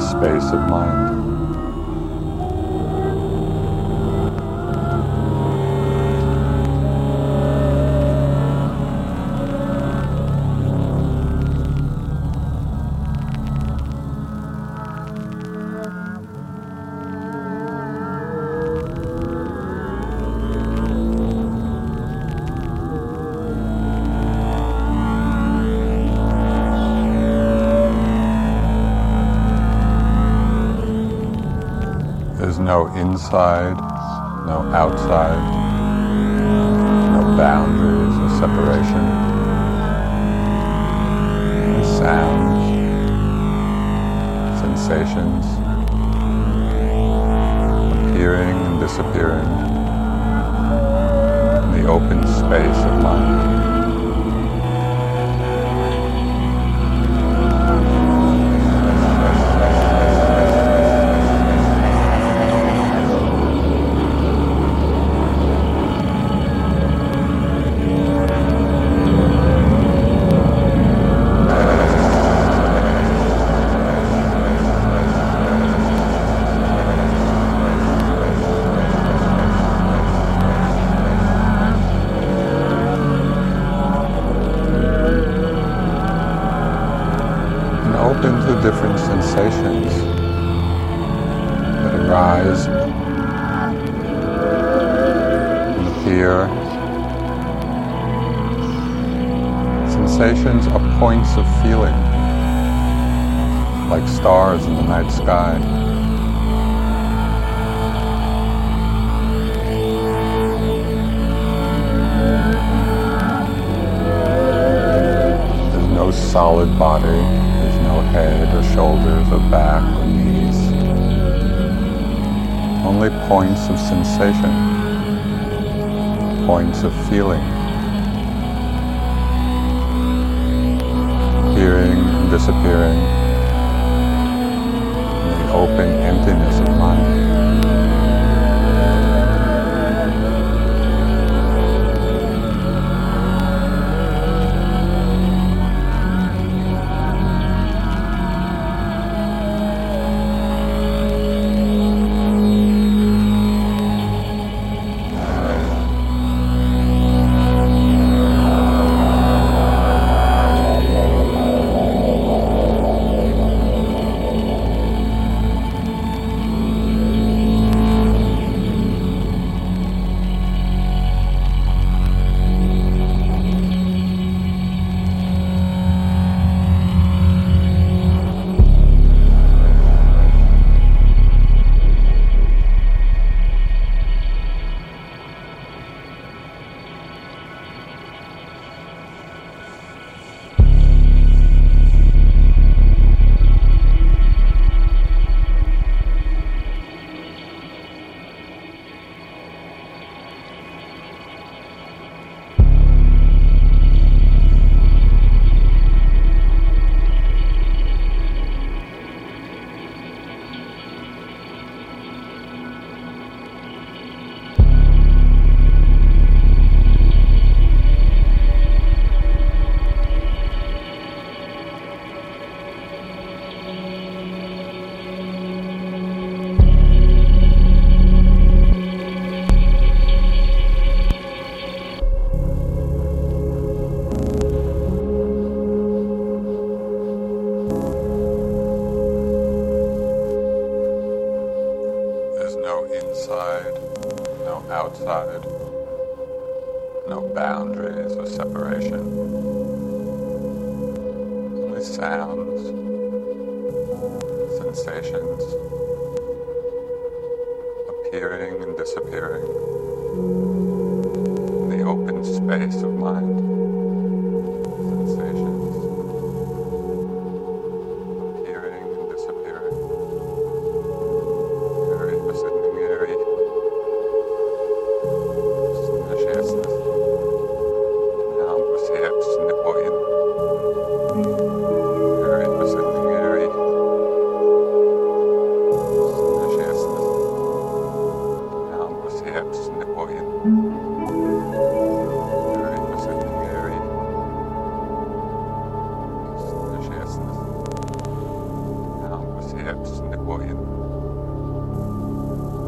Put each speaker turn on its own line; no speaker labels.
space of mind. inside, no outside, no boundaries or separation. No sounds, sensations, appearing and disappearing in the open space of mind. points of feeling. Appearing and disappearing. The open emptiness